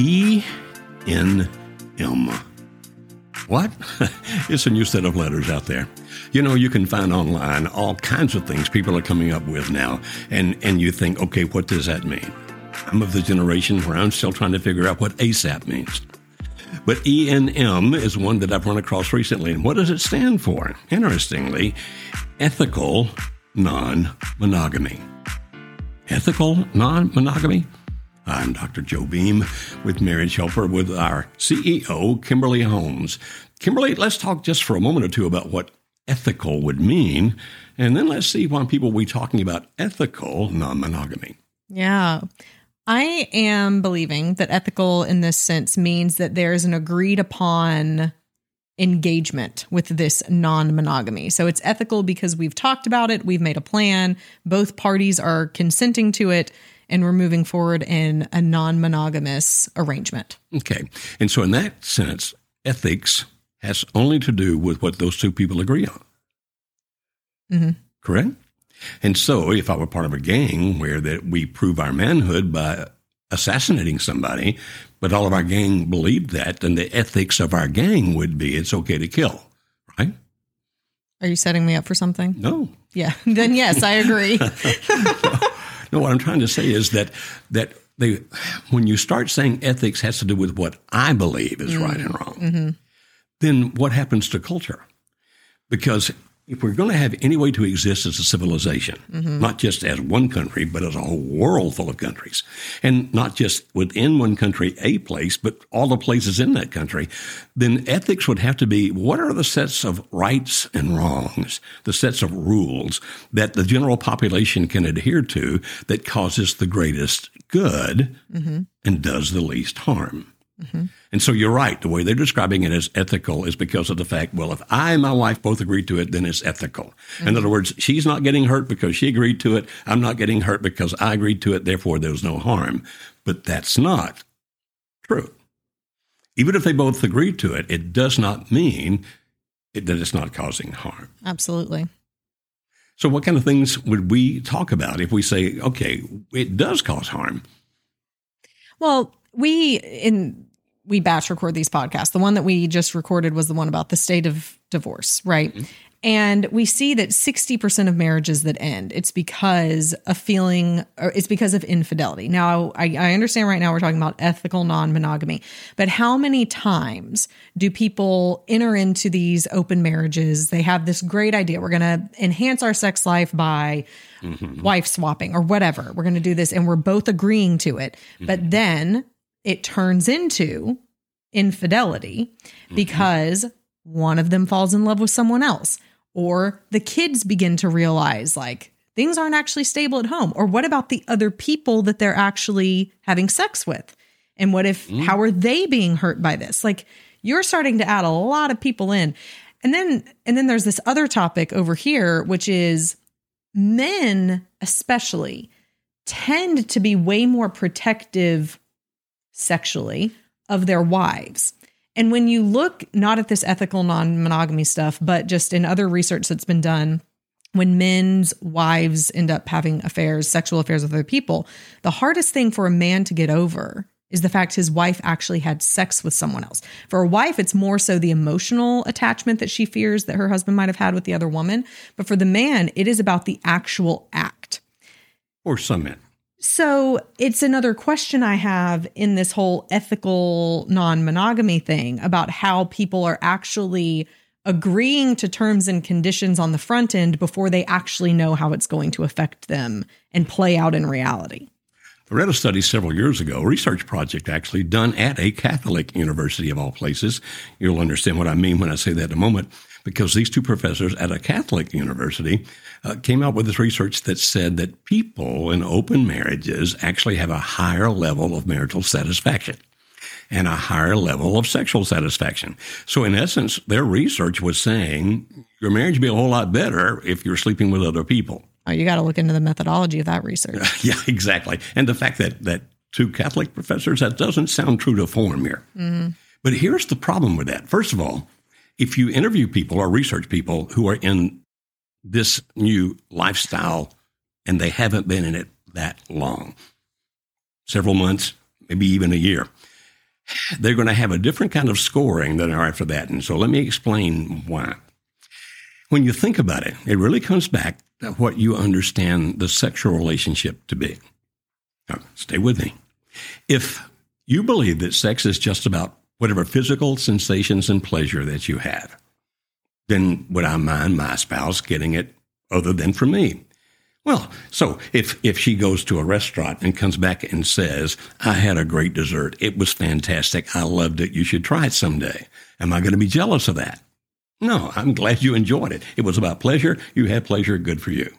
E N M. What? it's a new set of letters out there. You know, you can find online all kinds of things people are coming up with now, and, and you think, okay, what does that mean? I'm of the generation where I'm still trying to figure out what ASAP means. But ENM is one that I've run across recently. And what does it stand for? Interestingly, ethical non monogamy. Ethical non monogamy? I'm Dr. Joe Beam with Marriage Helper with our CEO, Kimberly Holmes. Kimberly, let's talk just for a moment or two about what ethical would mean, and then let's see why people will be talking about ethical non monogamy. Yeah. I am believing that ethical in this sense means that there is an agreed upon engagement with this non monogamy. So it's ethical because we've talked about it, we've made a plan, both parties are consenting to it, and we're moving forward in a non monogamous arrangement. Okay. And so, in that sense, ethics has only to do with what those two people agree on. Mm-hmm. Correct? And so, if I were part of a gang where that we prove our manhood by assassinating somebody, but all of our gang believed that, then the ethics of our gang would be it's okay to kill, right? Are you setting me up for something? No. Yeah. Then yes, I agree. no, what I'm trying to say is that that they when you start saying ethics has to do with what I believe is mm. right and wrong, mm-hmm. then what happens to culture? Because if we're going to have any way to exist as a civilization, mm-hmm. not just as one country, but as a whole world full of countries, and not just within one country, a place, but all the places in that country, then ethics would have to be what are the sets of rights and wrongs, the sets of rules that the general population can adhere to that causes the greatest good mm-hmm. and does the least harm. Mm-hmm. And so you're right. The way they're describing it as ethical is because of the fact, well, if I and my wife both agreed to it, then it's ethical. Mm-hmm. In other words, she's not getting hurt because she agreed to it. I'm not getting hurt because I agreed to it. Therefore, there's no harm. But that's not true. Even if they both agreed to it, it does not mean it, that it's not causing harm. Absolutely. So, what kind of things would we talk about if we say, okay, it does cause harm? Well, we in we batch record these podcasts. The one that we just recorded was the one about the state of divorce, right? Mm-hmm. And we see that 60% of marriages that end, it's because a feeling, or it's because of infidelity. Now, I, I understand right now we're talking about ethical non monogamy, but how many times do people enter into these open marriages? They have this great idea. We're going to enhance our sex life by mm-hmm. wife swapping or whatever. We're going to do this, and we're both agreeing to it. Mm-hmm. But then it turns into infidelity mm-hmm. because one of them falls in love with someone else or the kids begin to realize like things aren't actually stable at home or what about the other people that they're actually having sex with and what if mm. how are they being hurt by this like you're starting to add a lot of people in and then and then there's this other topic over here which is men especially tend to be way more protective sexually of their wives. And when you look not at this ethical non monogamy stuff, but just in other research that's been done, when men's wives end up having affairs, sexual affairs with other people, the hardest thing for a man to get over is the fact his wife actually had sex with someone else. For a wife, it's more so the emotional attachment that she fears that her husband might have had with the other woman. But for the man, it is about the actual act. Or some men. So it's another question I have in this whole ethical non monogamy thing about how people are actually agreeing to terms and conditions on the front end before they actually know how it's going to affect them and play out in reality. I read a study several years ago, a research project actually done at a Catholic university of all places. You'll understand what I mean when I say that in a moment because these two professors at a Catholic university uh, came out with this research that said that people in open marriages actually have a higher level of marital satisfaction. and a higher level of sexual satisfaction. So, in essence, their research was saying your marriage would be a whole lot better if you're sleeping with other people. Oh, you got to look into the methodology of that research. yeah, exactly. And the fact that that two Catholic professors that doesn't sound true to form here. Mm-hmm. But here's the problem with that. First of all, if you interview people or research people who are in this new lifestyle and they haven't been in it that long, several months, maybe even a year, they're going to have a different kind of scoring than are after that. And so let me explain why. When you think about it, it really comes back to what you understand the sexual relationship to be. Now, stay with me. If you believe that sex is just about whatever physical sensations and pleasure that you have, then would I mind my spouse getting it other than from me? Well, so if, if she goes to a restaurant and comes back and says, I had a great dessert. It was fantastic. I loved it. You should try it someday. Am I going to be jealous of that? No, I'm glad you enjoyed it. It was about pleasure. You had pleasure. Good for you.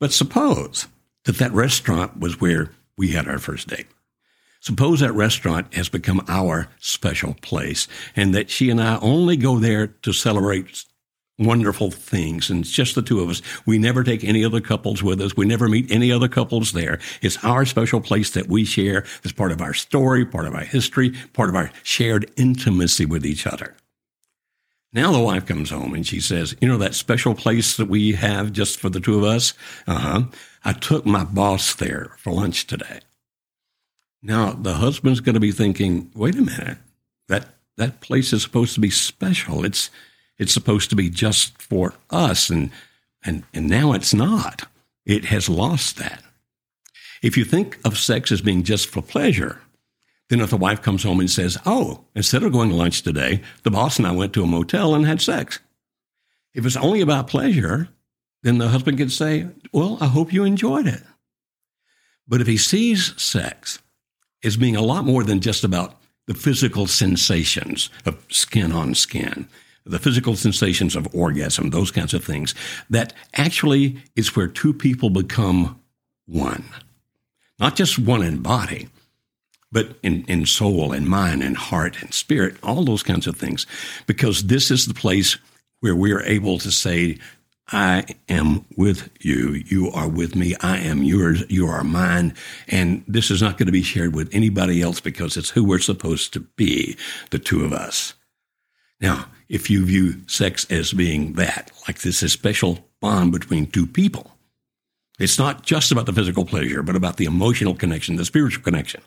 But suppose that that restaurant was where we had our first date. Suppose that restaurant has become our special place and that she and I only go there to celebrate wonderful things and it's just the two of us. We never take any other couples with us. We never meet any other couples there. It's our special place that we share. It's part of our story, part of our history, part of our shared intimacy with each other. Now the wife comes home and she says, You know, that special place that we have just for the two of us? Uh huh. I took my boss there for lunch today. Now the husband's going to be thinking, Wait a minute. That, that place is supposed to be special. It's, it's supposed to be just for us. And, and, and now it's not. It has lost that. If you think of sex as being just for pleasure, then if the wife comes home and says, Oh, instead of going to lunch today, the boss and I went to a motel and had sex. If it's only about pleasure, then the husband can say, Well, I hope you enjoyed it. But if he sees sex as being a lot more than just about the physical sensations of skin on skin, the physical sensations of orgasm, those kinds of things, that actually is where two people become one. Not just one in body, but in, in soul and mind and heart and spirit, all those kinds of things, because this is the place where we are able to say, I am with you. You are with me. I am yours. You are mine. And this is not going to be shared with anybody else because it's who we're supposed to be, the two of us. Now, if you view sex as being that, like this is special bond between two people, it's not just about the physical pleasure, but about the emotional connection, the spiritual connection.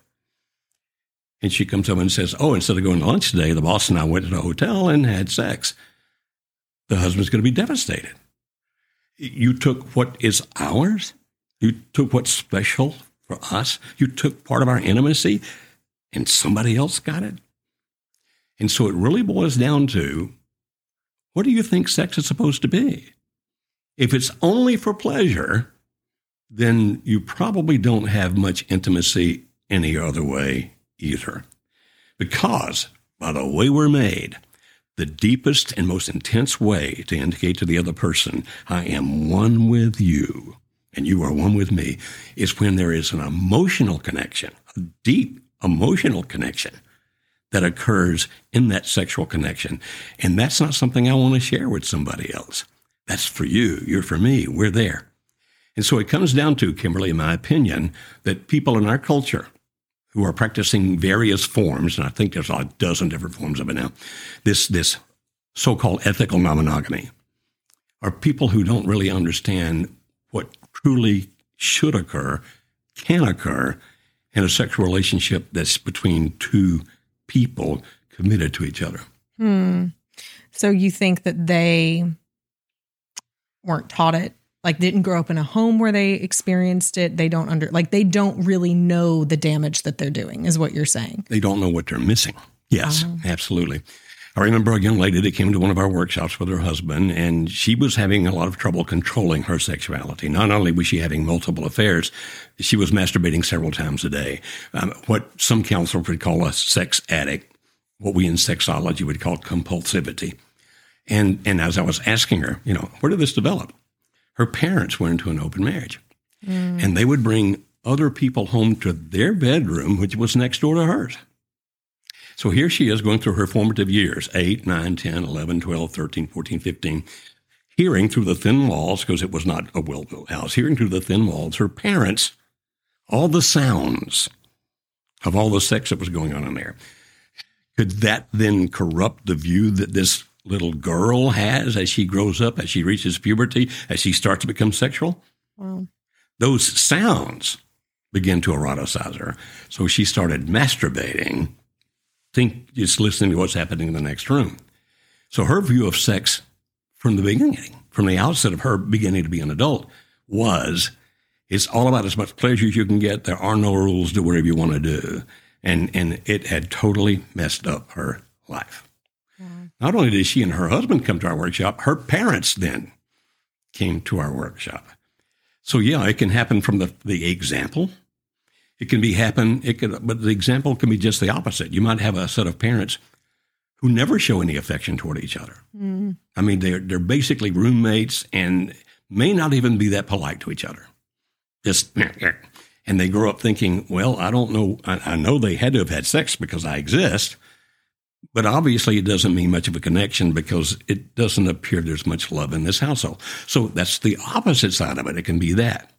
And she comes home and says, Oh, instead of going to lunch today, the boss and I went to the hotel and had sex. The husband's going to be devastated. You took what is ours, you took what's special for us, you took part of our intimacy, and somebody else got it. And so it really boils down to what do you think sex is supposed to be? If it's only for pleasure, then you probably don't have much intimacy any other way either. Because, by the way we're made, the deepest and most intense way to indicate to the other person, I am one with you and you are one with me, is when there is an emotional connection, a deep emotional connection that occurs in that sexual connection. And that's not something I want to share with somebody else. That's for you. You're for me. We're there. And so it comes down to, Kimberly, in my opinion, that people in our culture who are practicing various forms, and I think there's a dozen different forms of it now, this, this so called ethical non monogamy, are people who don't really understand what truly should occur, can occur in a sexual relationship that's between two people committed to each other. Hmm. So you think that they weren't taught it like didn't grow up in a home where they experienced it. They don't under like they don't really know the damage that they're doing is what you're saying. They don't know what they're missing. Yes uh-huh. absolutely. I remember a young lady that came to one of our workshops with her husband and she was having a lot of trouble controlling her sexuality. Not only was she having multiple affairs she was masturbating several times a day. Um, what some counselors would call a sex addict what we in sexology would call compulsivity. And and as i was asking her you know where did this develop her parents went into an open marriage. Mm. And they would bring other people home to their bedroom, which was next door to hers. So here she is going through her formative years 8, 9, 10, 11, 12, 13, 14, 15, hearing through the thin walls, because it was not a well built house, hearing through the thin walls, her parents, all the sounds of all the sex that was going on in there. Could that then corrupt the view that this little girl has as she grows up, as she reaches puberty, as she starts to become sexual? Wow. Those sounds begin to eroticize her. So she started masturbating, think just listening to what's happening in the next room. So her view of sex from the beginning, from the outset of her beginning to be an adult, was it's all about as much pleasure as you can get. There are no rules. Do whatever you want to do. And, and it had totally messed up her life. Not only did she and her husband come to our workshop, her parents then came to our workshop. So yeah, it can happen from the, the example. It can be happen, it could, but the example can be just the opposite. You might have a set of parents who never show any affection toward each other. Mm. I mean, they're, they're basically roommates and may not even be that polite to each other. Just, and they grow up thinking, well, I don't know, I, I know they had to have had sex because I exist, but obviously, it doesn't mean much of a connection because it doesn't appear there's much love in this household. So that's the opposite side of it. It can be that.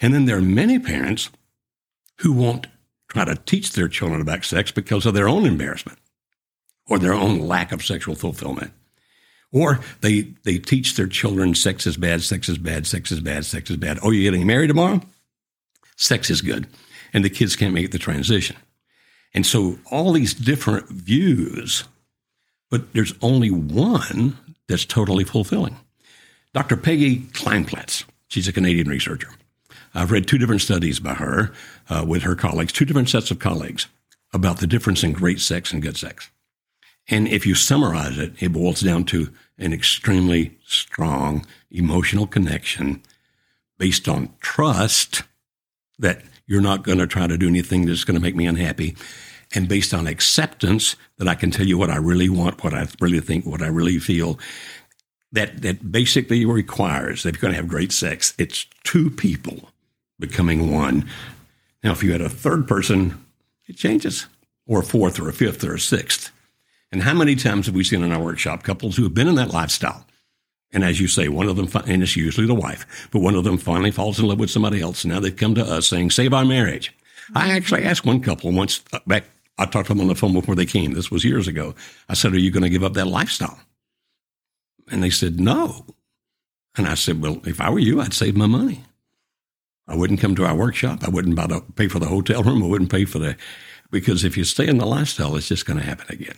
And then there are many parents who won't try to teach their children about sex because of their own embarrassment or their own lack of sexual fulfillment. Or they, they teach their children sex is bad, sex is bad, sex is bad, sex is bad. Oh, you're getting married tomorrow? Sex is good. And the kids can't make the transition. And so all these different views, but there's only one that's totally fulfilling. Dr. Peggy Kleinplatz, she's a Canadian researcher. I've read two different studies by her uh, with her colleagues, two different sets of colleagues about the difference in great sex and good sex. And if you summarize it, it boils down to an extremely strong emotional connection based on trust that you're not going to try to do anything that's going to make me unhappy. And based on acceptance that I can tell you what I really want, what I really think, what I really feel. That, that basically requires that if you're going to have great sex, it's two people becoming one. Now, if you had a third person, it changes, or a fourth, or a fifth, or a sixth. And how many times have we seen in our workshop couples who have been in that lifestyle? And as you say, one of them, and it's usually the wife, but one of them finally falls in love with somebody else. Now they've come to us saying, save our marriage. I actually asked one couple once uh, back, I talked to them on the phone before they came. This was years ago. I said, Are you going to give up that lifestyle? And they said, No. And I said, Well, if I were you, I'd save my money. I wouldn't come to our workshop. I wouldn't buy the, pay for the hotel room. I wouldn't pay for the, because if you stay in the lifestyle, it's just going to happen again.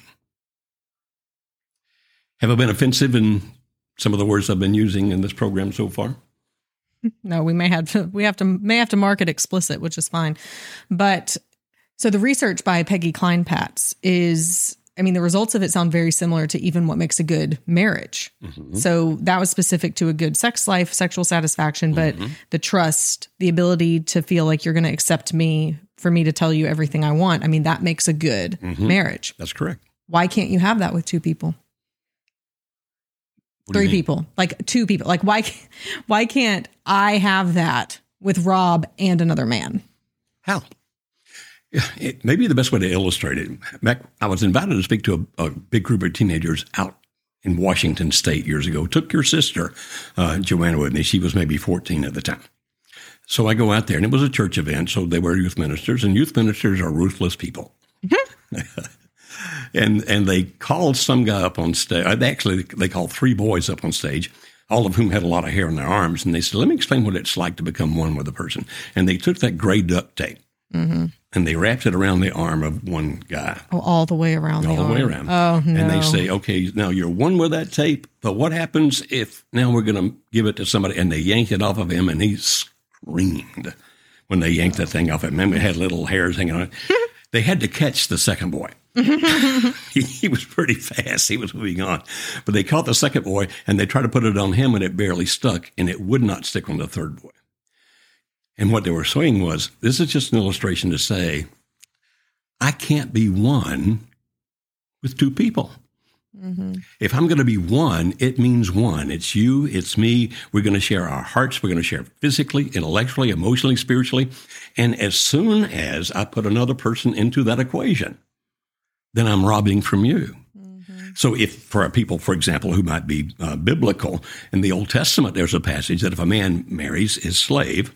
Have I been offensive in some of the words I've been using in this program so far? No, we may have to we have to may have to mark it explicit, which is fine. But so the research by Peggy Kleinplatz is I mean, the results of it sound very similar to even what makes a good marriage. Mm-hmm. So that was specific to a good sex life, sexual satisfaction, but mm-hmm. the trust, the ability to feel like you're going to accept me for me to tell you everything I want. I mean, that makes a good mm-hmm. marriage. That's correct. Why can't you have that with two people? Three people, like two people. Like why why can't I have that with Rob and another man? How? It may be the best way to illustrate it. Back, I was invited to speak to a, a big group of teenagers out in Washington State years ago. Took your sister, uh, Joanna, with me. She was maybe 14 at the time. So I go out there, and it was a church event. So they were youth ministers, and youth ministers are ruthless people. Mm-hmm. and and they called some guy up on stage. Uh, they actually they called three boys up on stage, all of whom had a lot of hair on their arms, and they said, "Let me explain what it's like to become one with a person." And they took that gray duct tape. Mm-hmm. And they wrapped it around the arm of one guy. Oh, all the way around. All the, the way around. Oh no! And they say, "Okay, now you're one with that tape, but what happens if now we're going to give it to somebody?" And they yanked it off of him, and he screamed when they yanked that thing off him. Remember, it had little hairs hanging on it. they had to catch the second boy. He, he, was pretty fast. He was moving on. But they caught the second boy and they tried to put it on him and it barely stuck and it would not stick on the third boy. And what they were saying was this is just an illustration to say, I can't be one with two people. Mm-hmm. If I'm going to be one, it means one. It's you, it's me. We're going to share our hearts. We're going to share physically, intellectually, emotionally, spiritually. And as soon as I put another person into that equation, then I'm robbing from you. Mm-hmm. So, if for people, for example, who might be uh, biblical, in the Old Testament, there's a passage that if a man marries his slave,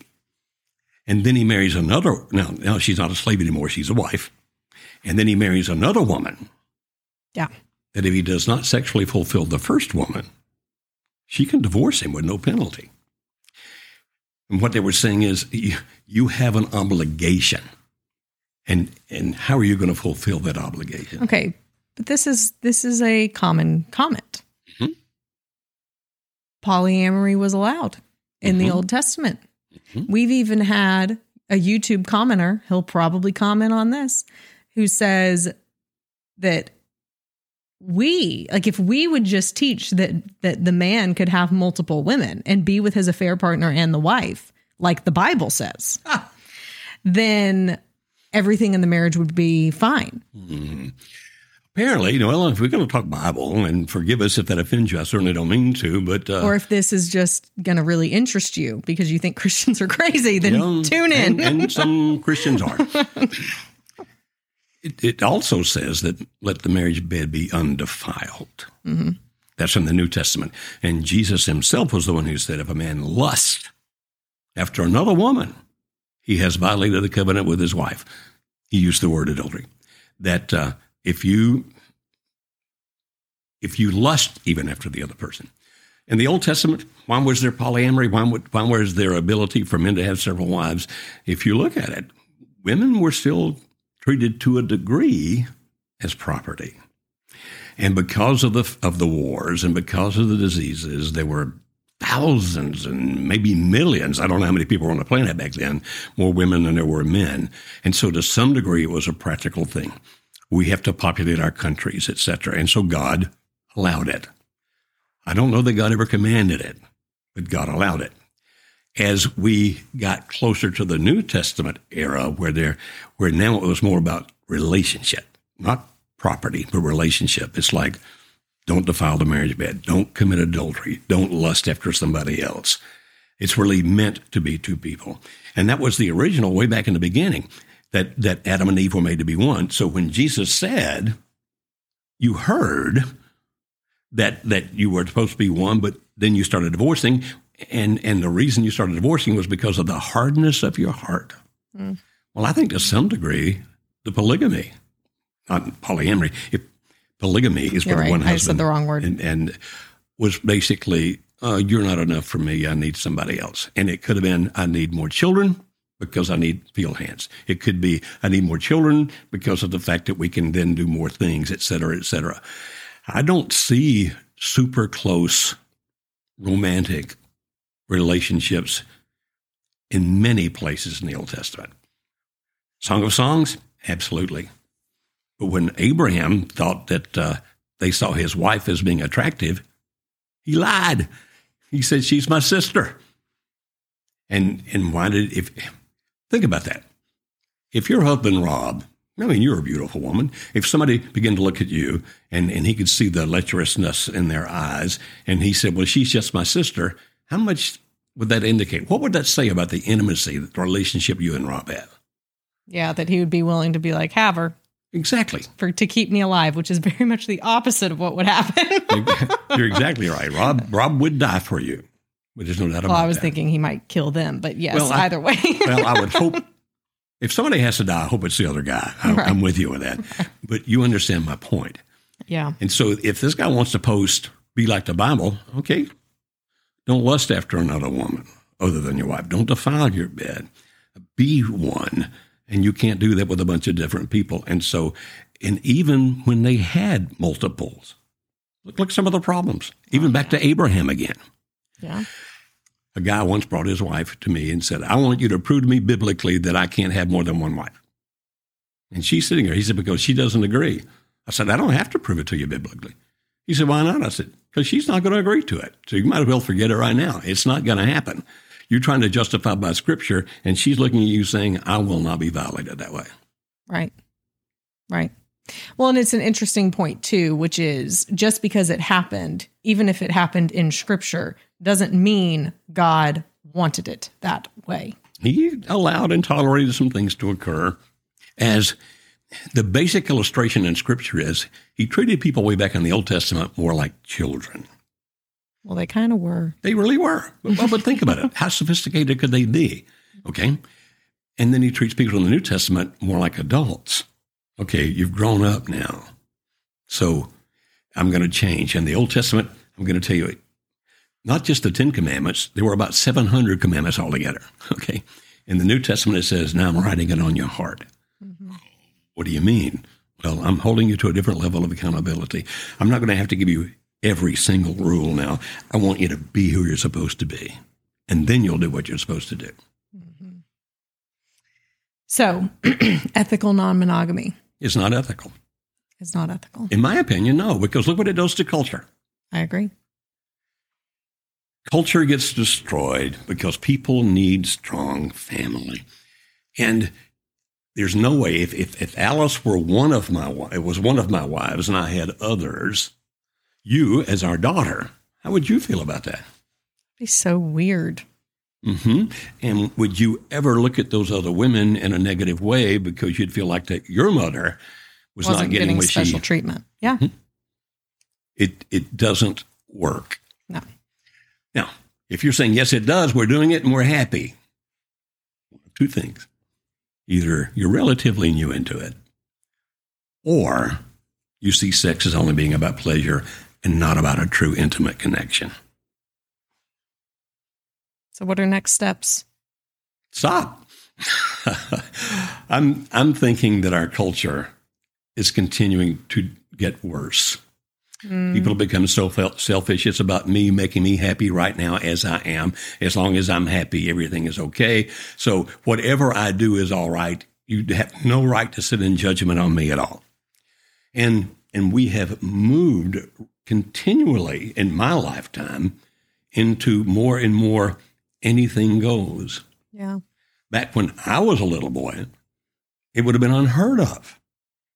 and then he marries another, now, now she's not a slave anymore, she's a wife, and then he marries another woman. Yeah. That if he does not sexually fulfill the first woman, she can divorce him with no penalty. And what they were saying is, you, you have an obligation. And, and how are you going to fulfill that obligation? Okay. But this is this is a common comment. Mm-hmm. Polyamory was allowed in mm-hmm. the Old Testament. Mm-hmm. We've even had a YouTube commenter, he'll probably comment on this, who says that we like if we would just teach that that the man could have multiple women and be with his affair partner and the wife like the bible says ah. then everything in the marriage would be fine mm-hmm. apparently you know well if we're going to talk bible and forgive us if that offends you i certainly don't mean to but uh, or if this is just going to really interest you because you think christians are crazy then you know, tune in and, and some christians are It, it, also says that let the marriage bed be undefiled. Mm-hmm. That's in the New Testament. And Jesus himself was the one who said, if a man lust after another woman, he has violated the covenant with his wife. He used the word adultery. That uh, if you if you lust even after the other person. In the Old Testament, why was there polyamory? Why, would, why was there ability for men to have several wives? If you look at it, women were still treated to a degree as property. And because of the of the wars and because of the diseases, there were thousands and maybe millions. I don't know how many people were on the planet back then, more women than there were men. And so to some degree it was a practical thing. We have to populate our countries, etc. And so God allowed it. I don't know that God ever commanded it, but God allowed it as we got closer to the New Testament era, where there, where now it was more about relationship, not property, but relationship. It's like, don't defile the marriage bed, don't commit adultery, don't lust after somebody else. It's really meant to be two people, and that was the original way back in the beginning. That that Adam and Eve were made to be one. So when Jesus said, "You heard," that that you were supposed to be one, but then you started divorcing and and the reason you started divorcing was because of the hardness of your heart. Mm. Well, I think to some degree, the polygamy, not polyamory, if polygamy is for right. one husband. I said the wrong word, and, and was basically uh, you're not enough for me. I need somebody else, and it could have been I need more children because I need field hands. It could be I need more children because of the fact that we can then do more things, et cetera, et cetera. I don't see super close romantic relationships in many places in the Old Testament. Song of Songs, absolutely. But when Abraham thought that uh, they saw his wife as being attractive, he lied. He said, She's my sister. And, and why did, if, think about that. If your husband, Rob, I mean, you're a beautiful woman. If somebody began to look at you and, and he could see the lecherousness in their eyes, and he said, Well, she's just my sister, how much would that indicate? What would that say about the intimacy, the relationship you and Rob have? Yeah, that he would be willing to be like, have her. Exactly. For to keep me alive, which is very much the opposite of what would happen. You're exactly right. Rob Rob would die for you. But there's no doubt about Well, I was that. thinking he might kill them, but yes, well, I, either way. well, I would hope if somebody has to die, I hope it's the other guy. I, right. I'm with you on that. But you understand my point. Yeah. And so if this guy wants to post be like the Bible, okay, don't lust after another woman other than your wife. Don't defile your bed. Be one. And you can't do that with a bunch of different people. And so, and even when they had multiples, look, look some of the problems. Even back to Abraham again. Yeah. A guy once brought his wife to me and said, I want you to prove to me biblically that I can't have more than one wife. And she's sitting there. He said, because she doesn't agree. I said, I don't have to prove it to you biblically. He said, Why not? I said, Because she's not going to agree to it. So you might as well forget it right now. It's not going to happen. You're trying to justify by scripture, and she's looking at you saying, I will not be violated that way. Right. Right. Well, and it's an interesting point too, which is just because it happened, even if it happened in scripture, doesn't mean God wanted it that way. He allowed and tolerated some things to occur as the basic illustration in Scripture is he treated people way back in the Old Testament more like children. Well, they kind of were. They really were. Well, but think about it. How sophisticated could they be? Okay. And then he treats people in the New Testament more like adults. Okay, you've grown up now. So I'm going to change. In the Old Testament, I'm going to tell you not just the Ten Commandments, there were about 700 commandments altogether. Okay. In the New Testament, it says, Now I'm writing it on your heart. Mm-hmm. What do you mean? Well, I'm holding you to a different level of accountability. I'm not going to have to give you every single rule now. I want you to be who you're supposed to be. And then you'll do what you're supposed to do. Mm-hmm. So, ethical non monogamy is not ethical. It's not ethical. In my opinion, no, because look what it does to culture. I agree. Culture gets destroyed because people need strong family. And there's no way if, if, if Alice were one of my it was one of my wives and I had others, you as our daughter, how would you feel about that? It'd be so weird. hmm And would you ever look at those other women in a negative way because you'd feel like that your mother was Wasn't not getting, getting special she, treatment? Yeah. Mm-hmm. It it doesn't work. No. Now, if you're saying yes, it does, we're doing it and we're happy. Two things: either you're relatively new into it, or you see sex as only being about pleasure and not about a true intimate connection. So, what are next steps? Stop. I'm I'm thinking that our culture is continuing to get worse. Mm. People become so selfish. It's about me making me happy right now as I am. As long as I'm happy, everything is okay. So whatever I do is all right. You have no right to sit in judgment on me at all. And and we have moved continually in my lifetime into more and more anything goes. Yeah. Back when I was a little boy, it would have been unheard of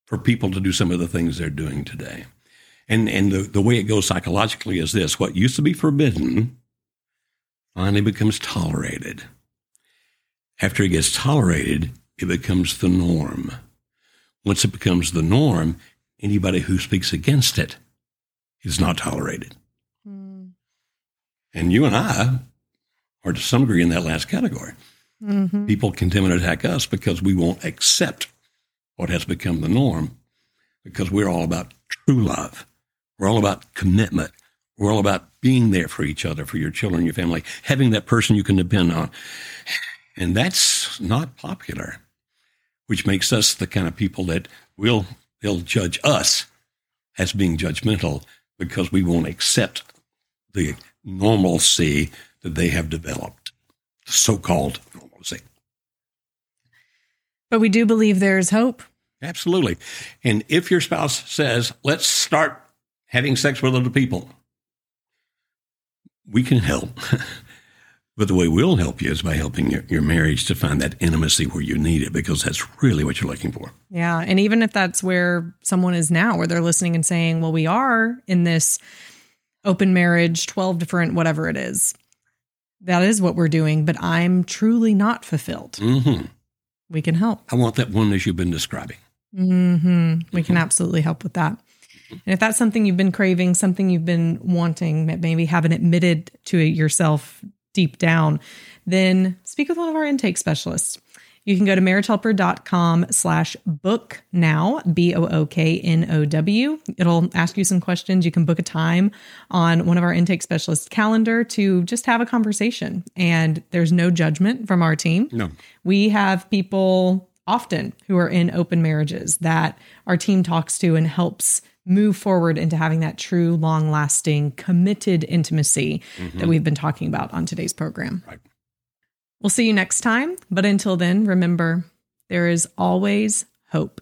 for people to do some of the things they're doing today. And and the, the way it goes psychologically is this what used to be forbidden finally becomes tolerated. After it gets tolerated, it becomes the norm. Once it becomes the norm, anybody who speaks against it is not tolerated. Mm. And you and I are to some degree in that last category. Mm-hmm. People continue to attack us because we won't accept what has become the norm because we're all about true love. We're all about commitment. We're all about being there for each other, for your children, your family, having that person you can depend on. And that's not popular, which makes us the kind of people that will they'll judge us as being judgmental because we won't accept the normalcy that they have developed, so called normalcy. But we do believe there is hope. Absolutely. And if your spouse says, let's start having sex with other people, we can help. but the way we'll help you is by helping your, your marriage to find that intimacy where you need it, because that's really what you're looking for. Yeah. And even if that's where someone is now, where they're listening and saying, well, we are in this open marriage, 12 different, whatever it is, that is what we're doing, but I'm truly not fulfilled. Mm-hmm. We can help. I want that one oneness you've been describing. Mm-hmm. We can absolutely help with that. And if that's something you've been craving, something you've been wanting, that maybe haven't admitted to it yourself deep down, then speak with one of our intake specialists. You can go to marriagehelper.com slash book now, B O O K N O W. It'll ask you some questions. You can book a time on one of our intake specialists' calendar to just have a conversation. And there's no judgment from our team. No. We have people often who are in open marriages that our team talks to and helps move forward into having that true, long lasting, committed intimacy mm-hmm. that we've been talking about on today's program. Right. We'll see you next time. But until then, remember, there is always hope.